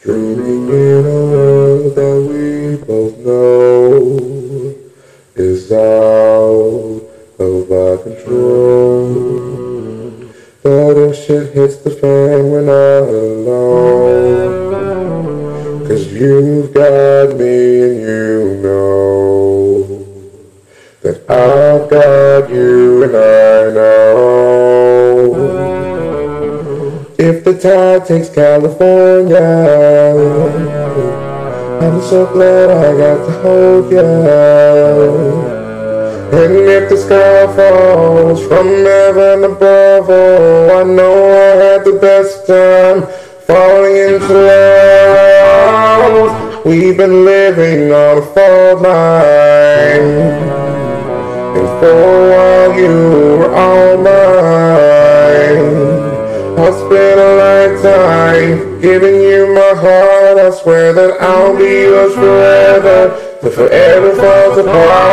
dreaming in a world that we both know is out of our control. But if shit hits the fan, we're not alone. Cause you've got me and you know that I've got you and I know. The tide takes California, I'm so glad I got to hold you. And if the sky falls from heaven above, oh, I know I had the best time falling into love. We've been living on a fault line. And for a while you were all mine. A lifetime giving you my heart. I swear that I'll be yours forever. Till forever falls apart.